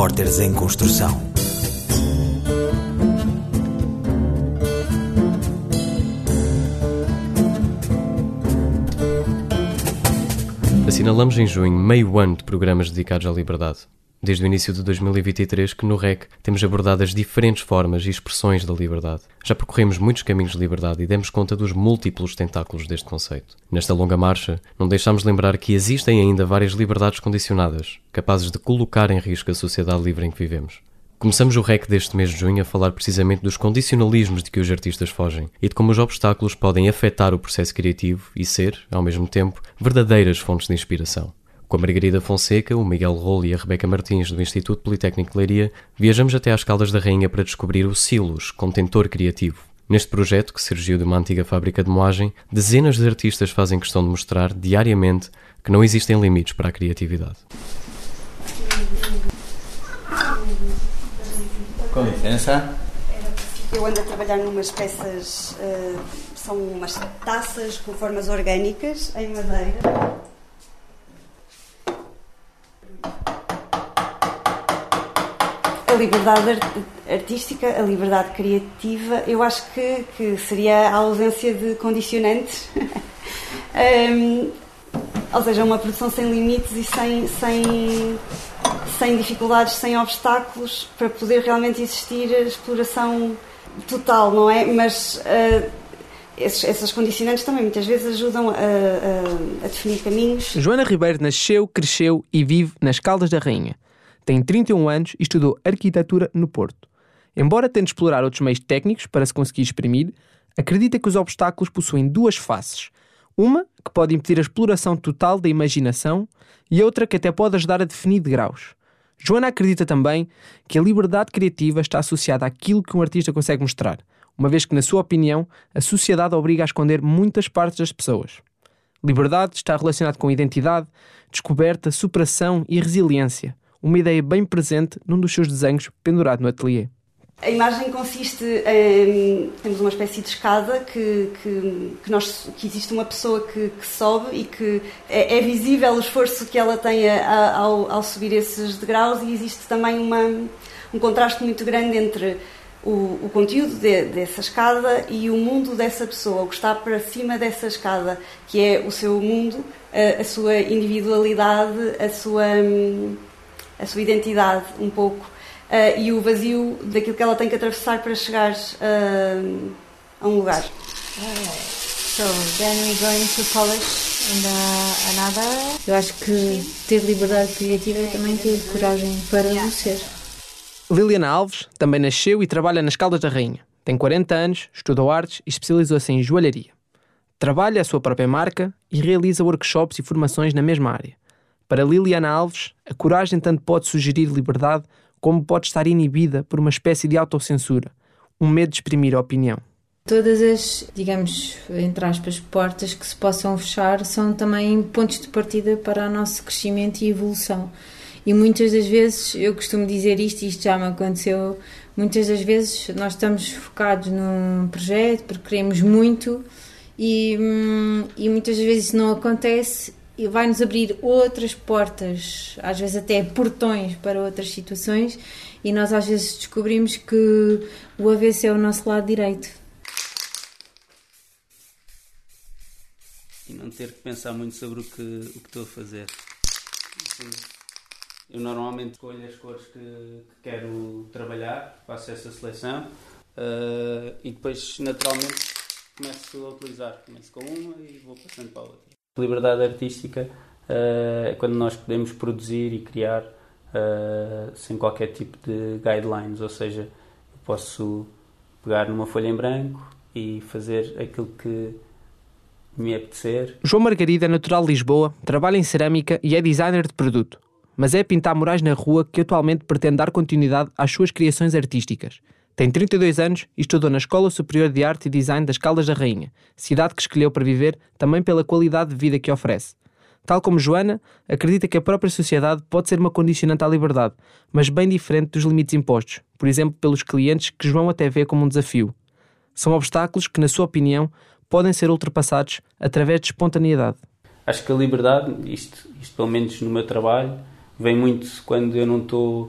Repórteres em Construção. Assinalamos em junho meio ano de programas dedicados à liberdade. Desde o início de 2023 que no REC temos abordado as diferentes formas e expressões da liberdade. Já percorremos muitos caminhos de liberdade e demos conta dos múltiplos tentáculos deste conceito. Nesta longa marcha, não deixamos de lembrar que existem ainda várias liberdades condicionadas, capazes de colocar em risco a sociedade livre em que vivemos. Começamos o REC deste mês de junho a falar precisamente dos condicionalismos de que os artistas fogem e de como os obstáculos podem afetar o processo criativo e ser, ao mesmo tempo, verdadeiras fontes de inspiração. Com a Margarida Fonseca, o Miguel Rolo e a Rebeca Martins do Instituto Politécnico de Leiria, viajamos até às Caldas da Rainha para descobrir o Silos, contentor criativo. Neste projeto, que surgiu de uma antiga fábrica de moagem, dezenas de artistas fazem questão de mostrar, diariamente, que não existem limites para a criatividade. Com licença. Eu ando a trabalhar numas peças, uh, são umas taças com formas orgânicas em madeira. A liberdade artística, a liberdade criativa, eu acho que, que seria a ausência de condicionantes. um, ou seja, uma produção sem limites e sem, sem, sem dificuldades, sem obstáculos, para poder realmente existir a exploração total, não é? Mas uh, esses, esses condicionantes também muitas vezes ajudam a, a, a definir caminhos. Joana Ribeiro nasceu, cresceu e vive nas Caldas da Rainha tem 31 anos e estudou arquitetura no Porto. Embora tente explorar outros meios técnicos para se conseguir exprimir, acredita que os obstáculos possuem duas faces. Uma que pode impedir a exploração total da imaginação e outra que até pode ajudar a definir degraus. Joana acredita também que a liberdade criativa está associada àquilo que um artista consegue mostrar, uma vez que, na sua opinião, a sociedade obriga a esconder muitas partes das pessoas. Liberdade está relacionado com identidade, descoberta, superação e resiliência uma ideia bem presente num dos seus desenhos pendurado no ateliê. A imagem consiste em. Temos uma espécie de escada que, que, que, nós, que existe uma pessoa que, que sobe e que é, é, visível o esforço que ela tem a, ao, ao, subir esses degraus, e existe também uma, um contraste muito grande entre o, o conteúdo de, dessa escada e o mundo dessa pessoa, o que está para cima dessa escada, que é o seu mundo, a, a sua individualidade, a sua a sua identidade um pouco uh, e o vazio daquilo que ela tem que atravessar para chegar uh, a um lugar. So then we're going to polish and uh, another. Eu acho que ter liberdade criativa é também ter coragem para o ser. Liliana Alves também nasceu e trabalha nas Caldas da Rainha. Tem 40 anos, estudou artes e especializou-se em joalharia. Trabalha a sua própria marca e realiza workshops e formações na mesma área. Para Liliana Alves, a coragem tanto pode sugerir liberdade como pode estar inibida por uma espécie de autocensura, um medo de exprimir a opinião. Todas as, digamos, entre aspas, portas que se possam fechar são também pontos de partida para o nosso crescimento e evolução. E muitas das vezes, eu costumo dizer isto, e isto já me aconteceu, muitas das vezes nós estamos focados num projeto porque queremos muito e, hum, e muitas vezes isso não acontece e vai-nos abrir outras portas, às vezes até portões para outras situações, e nós às vezes descobrimos que o AVC é o nosso lado direito. E não ter que pensar muito sobre o que, o que estou a fazer. Eu normalmente escolho as cores que, que quero trabalhar, faço essa seleção uh, e depois naturalmente começo a utilizar. Começo com uma e vou passando para a outra. Liberdade artística uh, é quando nós podemos produzir e criar uh, sem qualquer tipo de guidelines, ou seja, eu posso pegar numa folha em branco e fazer aquilo que me apetecer. João Margarida é natural de Lisboa, trabalha em cerâmica e é designer de produto, mas é pintar murais na rua que atualmente pretende dar continuidade às suas criações artísticas. Tem 32 anos e estudou na Escola Superior de Arte e Design das Caldas da Rainha, cidade que escolheu para viver também pela qualidade de vida que oferece. Tal como Joana, acredita que a própria sociedade pode ser uma condicionante à liberdade, mas bem diferente dos limites impostos, por exemplo, pelos clientes que João até vê como um desafio. São obstáculos que, na sua opinião, podem ser ultrapassados através de espontaneidade. Acho que a liberdade, isto, isto pelo menos no meu trabalho, vem muito quando eu não estou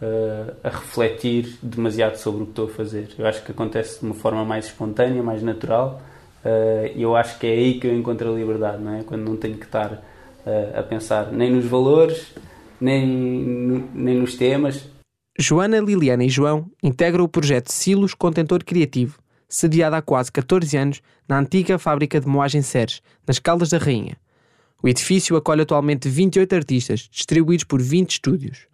uh, a refletir demasiado sobre o que estou a fazer. Eu acho que acontece de uma forma mais espontânea, mais natural, e eu acho que é aí que eu encontro a liberdade, não é? Quando não tenho que estar a pensar nem nos valores, nem, nem nos temas. Joana, Liliana e João integram o projeto Silos Contentor Criativo, sediado há quase 14 anos na antiga fábrica de moagem Seres, nas Caldas da Rainha. O edifício acolhe atualmente 28 artistas, distribuídos por 20 estúdios.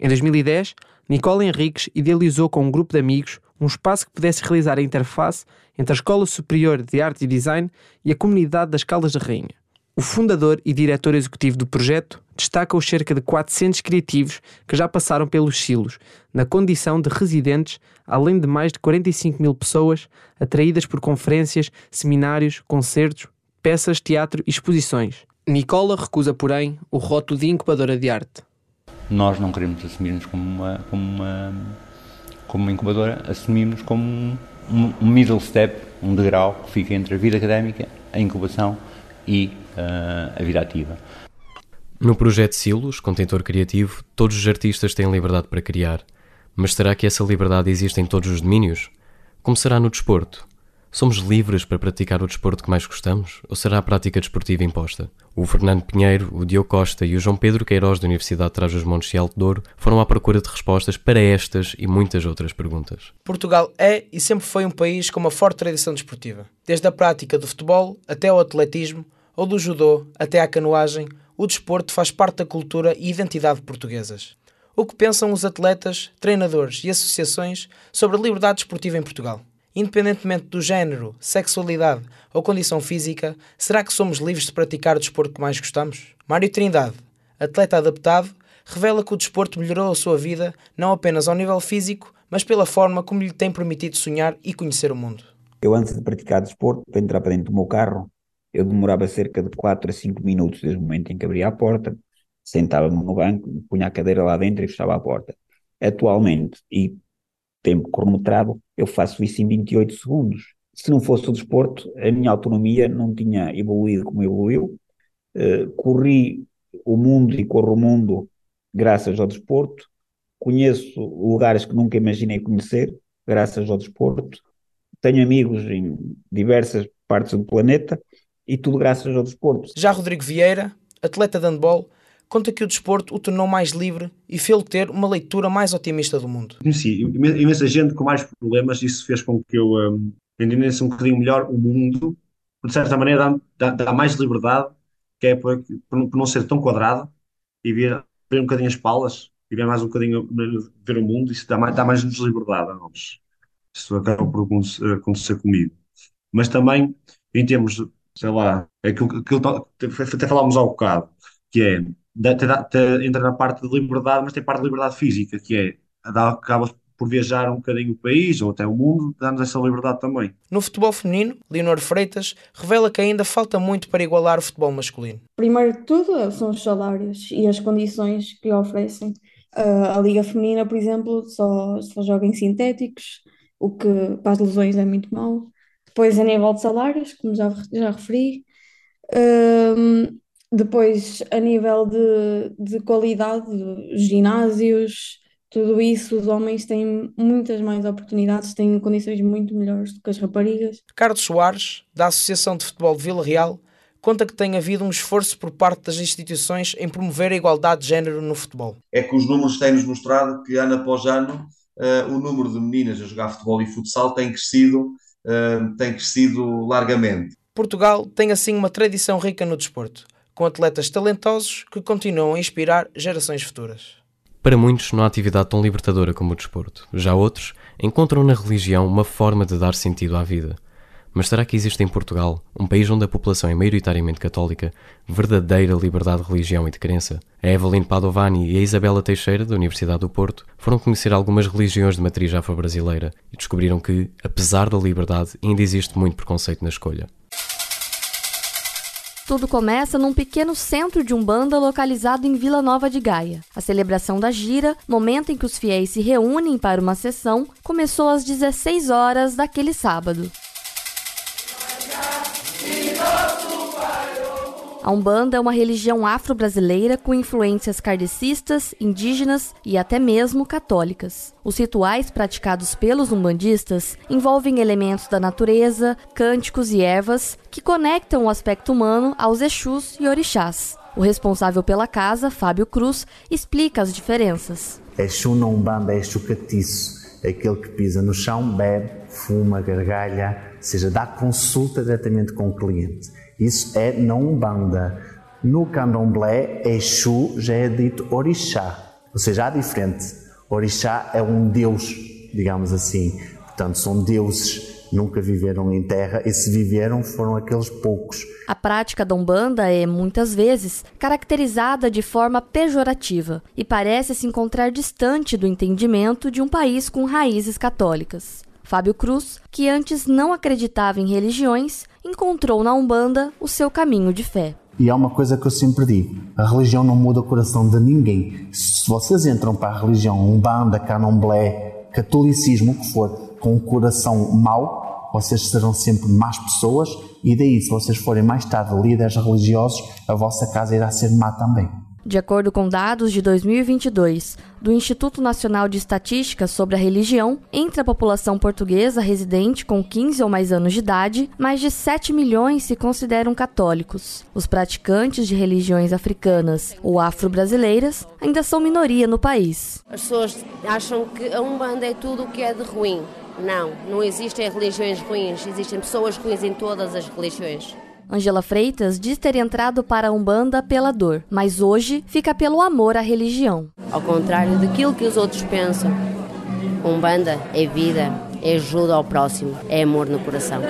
Em 2010, Nicole Henriques idealizou com um grupo de amigos um espaço que pudesse realizar a interface entre a Escola Superior de Arte e Design e a comunidade das Caldas da Rainha. O fundador e diretor executivo do projeto destaca os cerca de 400 criativos que já passaram pelos silos, na condição de residentes, além de mais de 45 mil pessoas atraídas por conferências, seminários, concertos, peças, teatro e exposições. Nicola recusa, porém, o rótulo de incubadora de arte. Nós não queremos assumir-nos como uma, como uma, como uma incubadora, assumimos como um, um middle step, um degrau que fica entre a vida académica, a incubação e uh, a vida ativa. No projeto Silos, Contentor Criativo, todos os artistas têm liberdade para criar. Mas será que essa liberdade existe em todos os domínios? Como será no desporto? Somos livres para praticar o desporto que mais gostamos? Ou será a prática desportiva imposta? O Fernando Pinheiro, o Diogo Costa e o João Pedro Queiroz da Universidade de Trás-os-Montes e Alto Douro foram à procura de respostas para estas e muitas outras perguntas. Portugal é e sempre foi um país com uma forte tradição desportiva. Desde a prática do futebol até ao atletismo, ou do judô até à canoagem, o desporto faz parte da cultura e identidade portuguesas. O que pensam os atletas, treinadores e associações sobre a liberdade desportiva em Portugal? Independentemente do género, sexualidade ou condição física, será que somos livres de praticar o desporto que mais gostamos? Mário Trindade, atleta adaptado, revela que o desporto melhorou a sua vida não apenas ao nível físico, mas pela forma como lhe tem permitido sonhar e conhecer o mundo. Eu, antes de praticar desporto, para entrar para dentro do meu carro, eu demorava cerca de 4 a 5 minutos desde o momento em que abria a porta, sentava-me no banco, punha a cadeira lá dentro e fechava a porta. Atualmente, e tempo cronometrado, eu faço isso em 28 segundos. Se não fosse o desporto, a minha autonomia não tinha evoluído como evoluiu. Uh, corri o mundo e corro o mundo graças ao desporto. Conheço lugares que nunca imaginei conhecer graças ao desporto. Tenho amigos em diversas partes do planeta e tudo graças ao desporto. Já Rodrigo Vieira, atleta de handball, conta que o desporto o tornou mais livre e fez-lhe ter uma leitura mais otimista do mundo. Conheci imensa gente com mais problemas, isso fez com que eu um, entendesse um bocadinho melhor o mundo, de certa maneira dá, dá, dá mais liberdade, que é por, por, não ser tão quadrado e ver, ver um bocadinho as palas e ver mais um bocadinho ver o mundo, isso dá mais, dá mais liberdade a nós. Isso acaba por acontecer comigo. Mas também, em termos, sei lá, aquilo, aquilo até falámos há um bocado, que é entra na parte de liberdade, mas tem parte de liberdade física, que é acabas por viajar um bocadinho o país ou até o mundo, dá-nos essa liberdade também. No futebol feminino, Leonor Freitas revela que ainda falta muito para igualar o futebol masculino. Primeiro de tudo são os salários e as condições que oferecem. Uh, a Liga Feminina, por exemplo, só, só joga em sintéticos, o que para as lesões é muito mau. Depois, a nível de salários, como já, já referi, uh, depois, a nível de, de qualidade, ginásios, tudo isso, os homens têm muitas mais oportunidades, têm condições muito melhores do que as raparigas. Carlos Soares, da Associação de Futebol de Vila Real, conta que tem havido um esforço por parte das instituições em promover a igualdade de género no futebol. É que os números têm-nos mostrado que, ano após ano, uh, o número de meninas a jogar futebol e futsal tem crescido, uh, tem crescido largamente. Portugal tem assim uma tradição rica no desporto com atletas talentosos que continuam a inspirar gerações futuras. Para muitos, não há atividade tão libertadora como o desporto. Já outros encontram na religião uma forma de dar sentido à vida. Mas será que existe em Portugal, um país onde a população é maioritariamente católica, verdadeira liberdade de religião e de crença? A Evelyn Padovani e a Isabela Teixeira, da Universidade do Porto, foram conhecer algumas religiões de matriz afro-brasileira e descobriram que, apesar da liberdade, ainda existe muito preconceito na escolha. Tudo começa num pequeno centro de umbanda localizado em Vila Nova de Gaia. A celebração da gira, momento em que os fiéis se reúnem para uma sessão, começou às 16 horas daquele sábado. A Umbanda é uma religião afro-brasileira com influências kardecistas, indígenas e até mesmo católicas. Os rituais praticados pelos umbandistas envolvem elementos da natureza, cânticos e ervas que conectam o aspecto humano aos Exus e Orixás. O responsável pela casa, Fábio Cruz, explica as diferenças. Exu na Umbanda é Exu catiço, é aquele que pisa no chão, bebe, fuma, gargalha, ou seja, dá consulta diretamente com o cliente. Isso é na Umbanda. No Candomblé, Exu já é dito Orixá, ou seja, há diferente. Orixá é um deus, digamos assim. Portanto, são deuses nunca viveram em terra e se viveram foram aqueles poucos. A prática da Umbanda é, muitas vezes, caracterizada de forma pejorativa e parece se encontrar distante do entendimento de um país com raízes católicas. Fábio Cruz, que antes não acreditava em religiões, encontrou na Umbanda o seu caminho de fé. E é uma coisa que eu sempre digo: a religião não muda o coração de ninguém. Se vocês entram para a religião Umbanda, Candomblé, catolicismo, o que for, com um coração mau, vocês serão sempre más pessoas. E daí, se vocês forem mais tarde líderes religiosos, a vossa casa irá ser má também. De acordo com dados de 2022 do Instituto Nacional de Estatística sobre a Religião, entre a população portuguesa residente com 15 ou mais anos de idade, mais de 7 milhões se consideram católicos. Os praticantes de religiões africanas ou afro-brasileiras ainda são minoria no país. As pessoas acham que a Umbanda é tudo o que é de ruim. Não, não existem religiões ruins, existem pessoas ruins em todas as religiões. Angela Freitas diz ter entrado para a Umbanda pela dor, mas hoje fica pelo amor à religião. Ao contrário daquilo que os outros pensam, Umbanda é vida, é ajuda ao próximo, é amor no coração.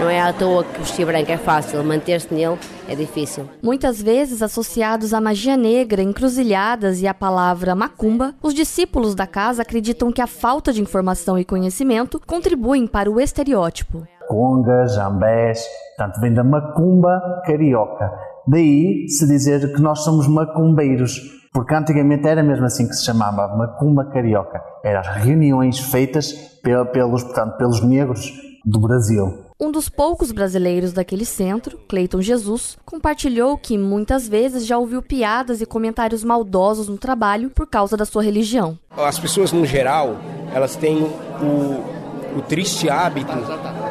Não é à toa que vestir branco é fácil, manter-se nele é difícil. Muitas vezes associados à magia negra, encruzilhadas e à palavra macumba, os discípulos da casa acreditam que a falta de informação e conhecimento contribuem para o estereótipo congas, jambés, portanto vem da macumba carioca. Daí se dizer que nós somos macumbeiros, porque antigamente era mesmo assim que se chamava, macumba carioca. Eram as reuniões feitas pelos, portanto, pelos negros do Brasil. Um dos poucos brasileiros daquele centro, Cleiton Jesus, compartilhou que muitas vezes já ouviu piadas e comentários maldosos no trabalho por causa da sua religião. As pessoas, no geral, elas têm o, o triste hábito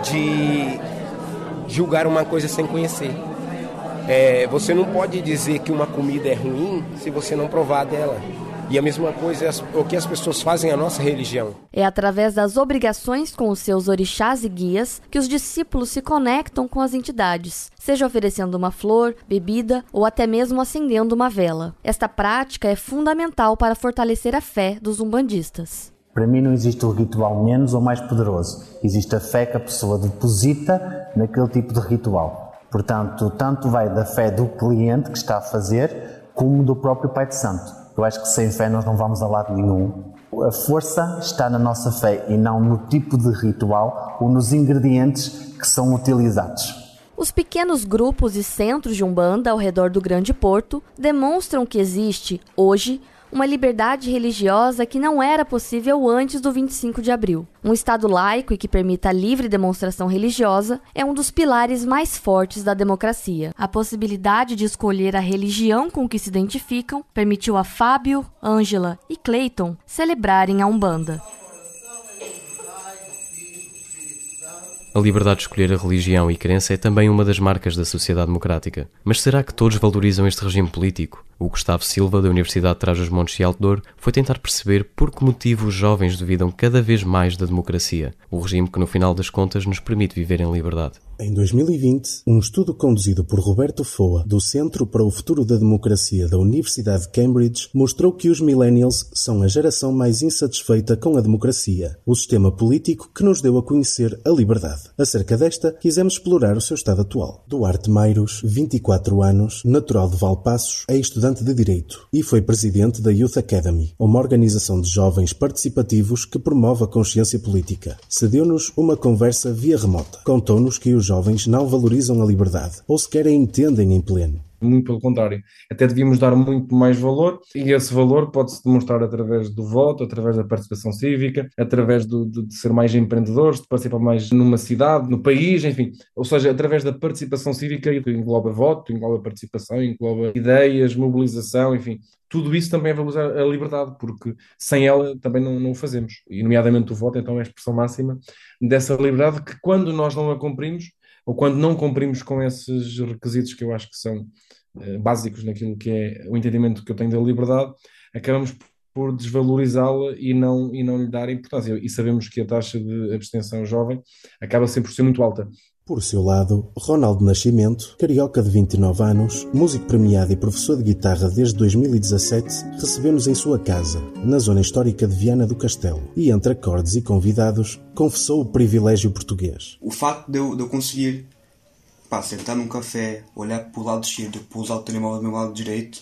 de julgar uma coisa sem conhecer. É, você não pode dizer que uma comida é ruim se você não provar dela. E a mesma coisa é o que as pessoas fazem a nossa religião. É através das obrigações com os seus orixás e guias que os discípulos se conectam com as entidades, seja oferecendo uma flor, bebida ou até mesmo acendendo uma vela. Esta prática é fundamental para fortalecer a fé dos umbandistas. Para mim não existe o ritual menos ou mais poderoso. Existe a fé que a pessoa deposita naquele tipo de ritual. Portanto, tanto vai da fé do cliente que está a fazer, como do próprio Pai de Santo. Eu acho que sem fé nós não vamos a lado nenhum. A força está na nossa fé e não no tipo de ritual ou nos ingredientes que são utilizados. Os pequenos grupos e centros de Umbanda ao redor do Grande Porto demonstram que existe, hoje, uma liberdade religiosa que não era possível antes do 25 de abril. Um Estado laico e que permita a livre demonstração religiosa é um dos pilares mais fortes da democracia. A possibilidade de escolher a religião com que se identificam permitiu a Fábio, Ângela e Clayton celebrarem a Umbanda. A liberdade de escolher a religião e crença é também uma das marcas da sociedade democrática. Mas será que todos valorizam este regime político? O Gustavo Silva, da Universidade de Trás-os-Montes e Alto foi tentar perceber por que motivo os jovens duvidam cada vez mais da democracia, o regime que, no final das contas, nos permite viver em liberdade. Em 2020, um estudo conduzido por Roberto Foa, do Centro para o Futuro da Democracia da Universidade de Cambridge, mostrou que os millennials são a geração mais insatisfeita com a democracia, o sistema político que nos deu a conhecer a liberdade. Acerca desta, quisemos explorar o seu estado atual. Duarte Mairos, 24 anos, natural de Valpassos, é estudante de Direito e foi presidente da Youth Academy, uma organização de jovens participativos que promove a consciência política. Cedeu-nos uma conversa via remota. Contou-nos que os jovens não valorizam a liberdade ou sequer a entendem em pleno. Muito pelo contrário. Até devíamos dar muito mais valor e esse valor pode-se demonstrar através do voto, através da participação cívica, através do, de, de, ser mais empreendedores, de participar mais numa cidade, no país, enfim. Ou seja, através da participação cívica, que engloba voto, engloba participação, engloba ideias, mobilização, enfim. Tudo isso também é valorizar a liberdade, porque sem ela também não, não o fazemos. E, nomeadamente, o voto, então, é a expressão máxima dessa liberdade que, quando nós não a cumprimos, ou quando não cumprimos com esses requisitos que eu acho que são uh, básicos naquilo que é o entendimento que eu tenho da liberdade, acabamos por desvalorizá-la e não, e não lhe dar importância. E sabemos que a taxa de abstenção jovem acaba sempre por ser muito alta. Por seu lado, Ronaldo Nascimento, carioca de 29 anos, músico premiado e professor de guitarra desde 2017, recebeu-nos em sua casa, na zona histórica de Viana do Castelo, e entre acordes e convidados, confessou o privilégio português. O facto de eu, de eu conseguir pá, sentar num café, olhar para o lado esquerdo, pousar o telemóvel do meu lado direito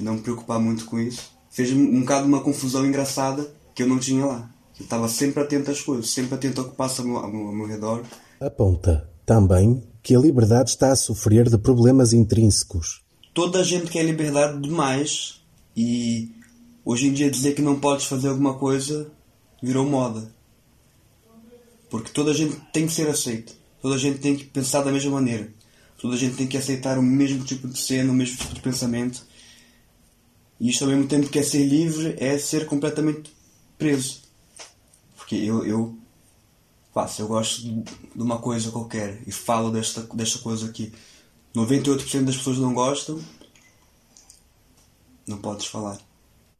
e não me preocupar muito com isso, fez um bocado uma confusão engraçada que eu não tinha lá. Eu estava sempre atento às coisas, sempre atento ao que passa ao meu, ao meu redor. Aponta também que a liberdade está a sofrer de problemas intrínsecos. Toda a gente quer liberdade demais e hoje em dia dizer que não podes fazer alguma coisa virou moda. Porque toda a gente tem que ser aceita. Toda a gente tem que pensar da mesma maneira. Toda a gente tem que aceitar o mesmo tipo de cena, o mesmo tipo de pensamento. E isto ao mesmo tempo que é ser livre, é ser completamente preso. Porque eu, eu pá, se eu gosto de uma coisa qualquer e falo desta, desta coisa aqui, 98% das pessoas não gostam, não podes falar.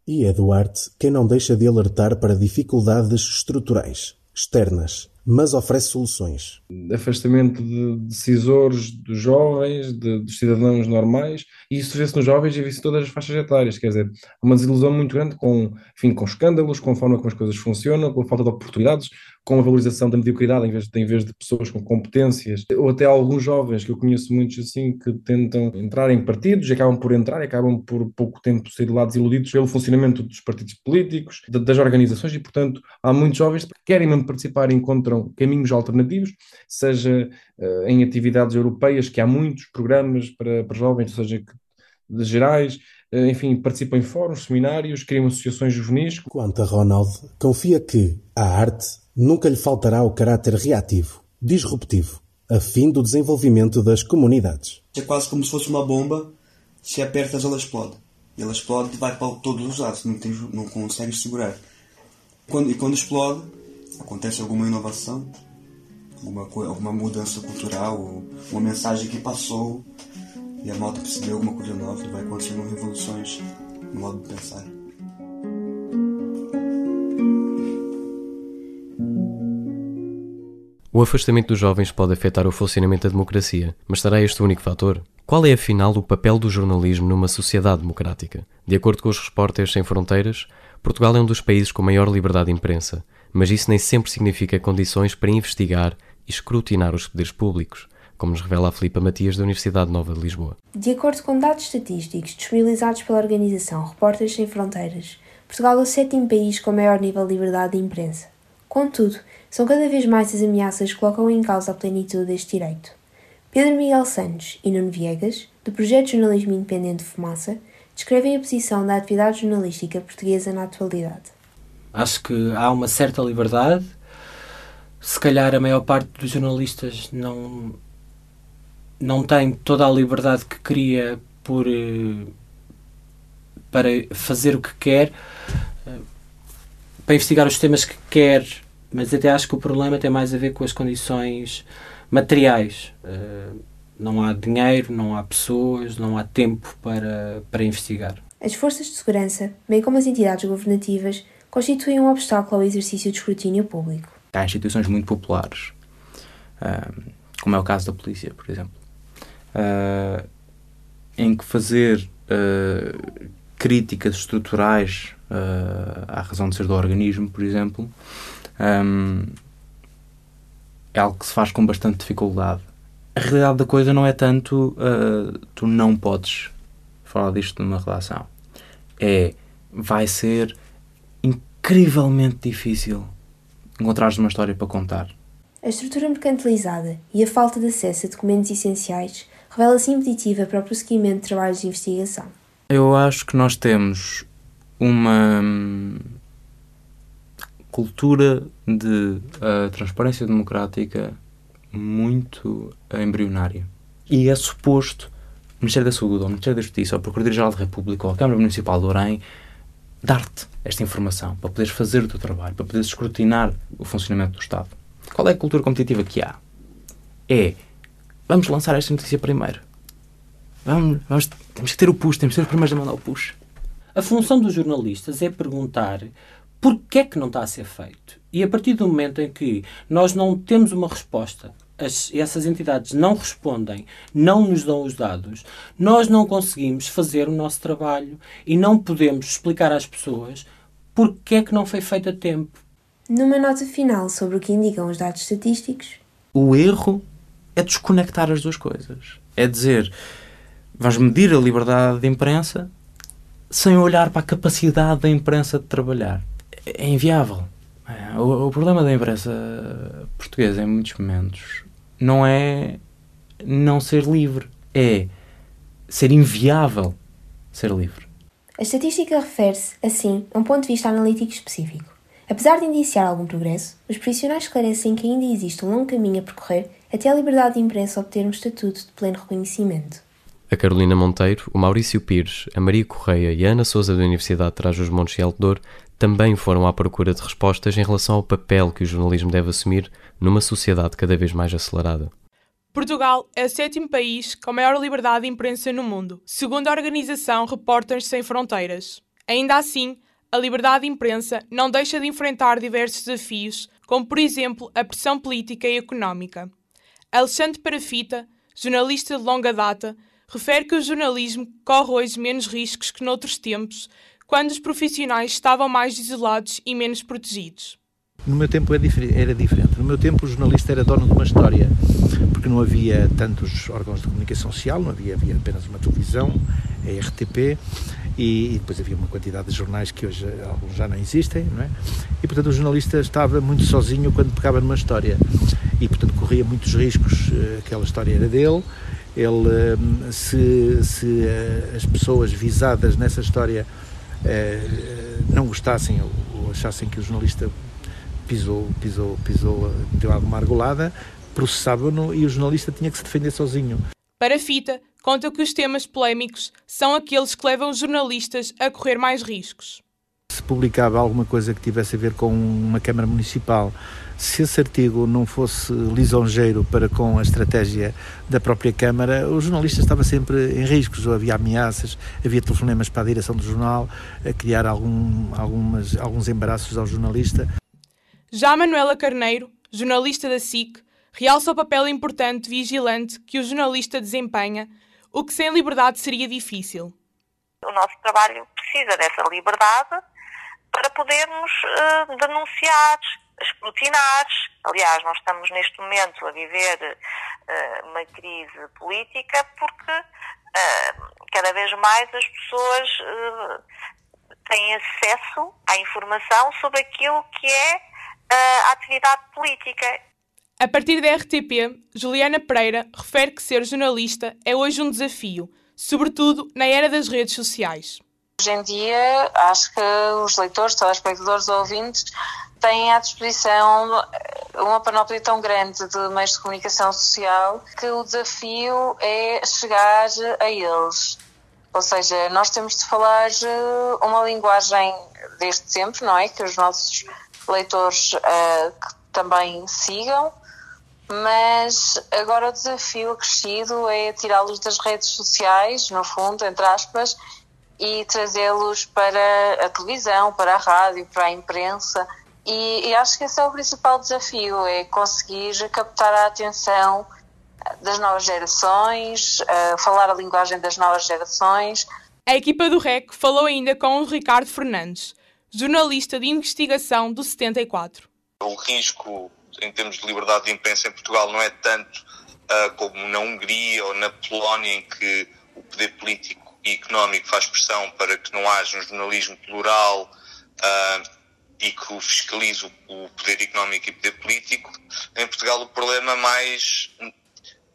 E é Duarte quem não deixa de alertar para dificuldades estruturais, externas, mas oferece soluções. Afastamento de decisores dos jovens, de, dos cidadãos normais, e isso vê-se nos jovens e vê-se em todas as faixas etárias, quer dizer, há uma desilusão muito grande com, enfim, com escândalos, com a forma como as coisas funcionam, com a falta de oportunidades, com a valorização da mediocridade em vez, de, em vez de pessoas com competências, ou até alguns jovens, que eu conheço muitos assim, que tentam entrar em partidos, acabam por entrar acabam por pouco tempo ser de lá desiludidos pelo funcionamento dos partidos políticos, das organizações, e portanto há muitos jovens que querem mesmo participar e encontram caminhos alternativos, seja uh, em atividades europeias, que há muitos programas para, para jovens, seja de gerais, uh, enfim, participam em fóruns, seminários, criam associações juvenis. Quanto a Ronald, confia que a arte nunca lhe faltará o caráter reativo, disruptivo, a fim do desenvolvimento das comunidades. É quase como se fosse uma bomba, se apertas ela explode. E ela explode e vai para todos os lados, não, tens, não consegues segurar. Quando, e quando explode, acontece alguma inovação, alguma, alguma mudança cultural, uma mensagem que passou e a malta percebeu alguma coisa nova e vai acontecendo revoluções no modo de pensar. O afastamento dos jovens pode afetar o funcionamento da democracia, mas será este o único fator? Qual é afinal o papel do jornalismo numa sociedade democrática? De acordo com os Repórteres Sem Fronteiras, Portugal é um dos países com maior liberdade de imprensa, mas isso nem sempre significa condições para investigar e escrutinar os poderes públicos, como nos revela a Filipa Matias da Universidade Nova de Lisboa. De acordo com dados estatísticos disponibilizados pela organização Repórteres Sem Fronteiras, Portugal é o sétimo país com maior nível de liberdade de imprensa. Contudo, são cada vez mais as ameaças que colocam em causa a plenitude deste direito. Pedro Miguel Santos e Nuno Viegas, do projeto de Jornalismo Independente de Fumaça, descrevem a posição da atividade jornalística portuguesa na atualidade. Acho que há uma certa liberdade. Se calhar a maior parte dos jornalistas não não tem toda a liberdade que queria por eh, para fazer o que quer, eh, para investigar os temas que quer mas até acho que o problema tem mais a ver com as condições materiais. Uh, não há dinheiro, não há pessoas, não há tempo para, para investigar. As forças de segurança, bem como as entidades governativas, constituem um obstáculo ao exercício de escrutínio público. Há instituições muito populares, uh, como é o caso da polícia, por exemplo, uh, em que fazer críticas estruturais à razão de ser do organismo, por exemplo, um, é algo que se faz com bastante dificuldade. A realidade da coisa não é tanto uh, tu não podes falar disto numa redação. É, vai ser incrivelmente difícil encontrares uma história para contar. A estrutura mercantilizada e a falta de acesso a documentos essenciais revela-se impeditiva para o prosseguimento de trabalhos de investigação. Eu acho que nós temos uma cultura de uh, transparência democrática muito embrionária. E é suposto o Ministério da Saúde, ou o Ministério da Justiça, ou a Procuradoria-Geral da República, ou a Câmara Municipal de Orem dar-te esta informação para poderes fazer o teu trabalho, para poderes escrutinar o funcionamento do Estado. Qual é a cultura competitiva que há? É vamos lançar esta notícia primeiro. Vamos, vamos, temos que ter o push, temos que ser os primeiros a mandar o push. A função dos jornalistas é perguntar porquê é que não está a ser feito. E a partir do momento em que nós não temos uma resposta, as, essas entidades não respondem, não nos dão os dados, nós não conseguimos fazer o nosso trabalho e não podemos explicar às pessoas porquê é que não foi feito a tempo. Numa nota final sobre o que indicam os dados estatísticos, o erro é desconectar as duas coisas. É dizer, vais medir a liberdade de imprensa sem olhar para a capacidade da imprensa de trabalhar. É inviável. É, o, o problema da imprensa portuguesa, em muitos momentos, não é não ser livre, é ser inviável ser livre. A estatística refere-se, assim, a um ponto de vista analítico específico. Apesar de indiciar algum progresso, os profissionais esclarecem que ainda existe um longo caminho a percorrer até a liberdade de imprensa obter um estatuto de pleno reconhecimento. A Carolina Monteiro, o Maurício Pires, a Maria Correia e a Ana Souza da Universidade de Trás-os-Montes e Alto também foram à procura de respostas em relação ao papel que o jornalismo deve assumir numa sociedade cada vez mais acelerada. Portugal é o sétimo país com maior liberdade de imprensa no mundo, segundo a organização Repórteres Sem Fronteiras. Ainda assim, a liberdade de imprensa não deixa de enfrentar diversos desafios, como por exemplo a pressão política e económica. Alexandre Parafita, jornalista de longa data, refere que o jornalismo corre hoje menos riscos que noutros tempos, quando os profissionais estavam mais isolados e menos protegidos. No meu tempo era diferente. No meu tempo o jornalista era dono de uma história, porque não havia tantos órgãos de comunicação social, não havia, havia apenas uma televisão, a RTP, e, e, depois havia uma quantidade de jornais que hoje alguns já não existem, não é? E portanto o jornalista estava muito sozinho quando pegava numa história e portanto corria muitos riscos, eh, aquela história era dele, ele, hum, se, se eh, as pessoas visadas nessa história não gostassem ou achassem que o jornalista pisou, pisou, pisou, deu alguma argolada, processavam-no e o jornalista tinha que se defender sozinho. Para a fita, conta que os temas polémicos são aqueles que levam os jornalistas a correr mais riscos. Se publicava alguma coisa que tivesse a ver com uma Câmara Municipal, se esse artigo não fosse lisonjeiro para com a estratégia da própria Câmara, o jornalista estava sempre em riscos, ou havia ameaças, havia telefonemas para a direção do jornal, a criar algum, algumas, alguns embaraços ao jornalista. Já Manuela Carneiro, jornalista da SIC, realça o papel importante vigilante que o jornalista desempenha, o que sem liberdade seria difícil. O nosso trabalho precisa dessa liberdade para podermos uh, denunciar, escrutinar. Aliás, nós estamos neste momento a viver uh, uma crise política porque uh, cada vez mais as pessoas têm acesso à informação sobre aquilo que é a atividade política. A partir da RTP, Juliana Pereira refere que ser jornalista é hoje um desafio, sobretudo na era das redes sociais. Hoje em dia, acho que os leitores, telespectadores, ouvintes têm à disposição eh, uma panóplia tão grande de meios de comunicação social que o desafio é chegar a eles. Ou seja, nós temos de falar eh, uma linguagem desde sempre, não é? Que os nossos leitores uh, também sigam, mas agora o desafio acrescido é tirá-los das redes sociais, no fundo, entre aspas, e trazê-los para a televisão, para a rádio, para a imprensa e, e, acho que esse é o principal desafio, é conseguir captar a atenção das novas gerações, uh, falar a linguagem das novas gerações. A equipa do REC falou ainda com o Ricardo Fernandes, jornalista de investigação do 74. O risco em termos de liberdade de imprensa em Portugal não é tanto uh, como na Hungria ou na Polónia, em que o poder político e económico faz pressão para que não haja um jornalismo plural, uh, e que fiscaliza o poder económico e o poder político. Em Portugal, o problema mais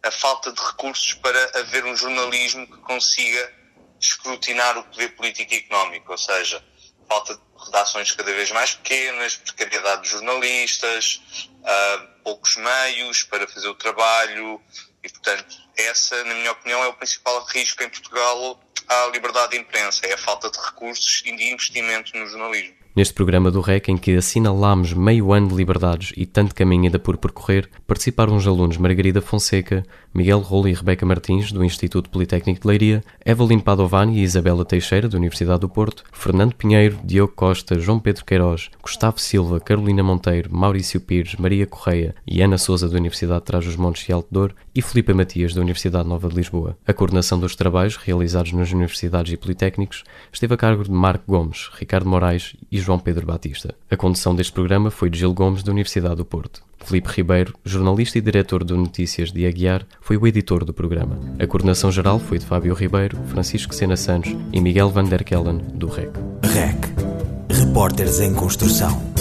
a falta de recursos para haver um jornalismo que consiga escrutinar o poder político e económico, ou seja, falta de redações cada vez mais pequenas, precariedade de jornalistas, uh, poucos meios para fazer o trabalho e, portanto, essa, na minha opinião, é o principal risco em Portugal à liberdade de imprensa, é a falta de recursos e de investimento no jornalismo. Neste programa do REC, em que assinalámos meio ano de liberdades e tanto caminho ainda por percorrer, participaram os alunos Margarida Fonseca, Miguel Rolo e Rebeca Martins, do Instituto Politécnico de Leiria, Evelyn Padovani e Isabela Teixeira, da Universidade do Porto, Fernando Pinheiro, Diogo Costa, João Pedro Queiroz, Gustavo Silva, Carolina Monteiro, Maurício Pires, Maria Correia e Ana Souza, da Universidade de Trás-os-Montes e Alto Douro, e Filipe Matias, da Universidade Nova de Lisboa. A coordenação dos trabalhos realizados nas universidades e politécnicos esteve a cargo de Marco Gomes, Ricardo Moraes e João Pedro Batista. A condução deste programa foi de Gil Gomes, da Universidade do Porto. Felipe Ribeiro, jornalista e diretor do Notícias de Aguiar, foi o editor do programa. A coordenação geral foi de Fábio Ribeiro, Francisco Sena Santos e Miguel Van der Kellen, do REC. REC. Repórteres em Construção.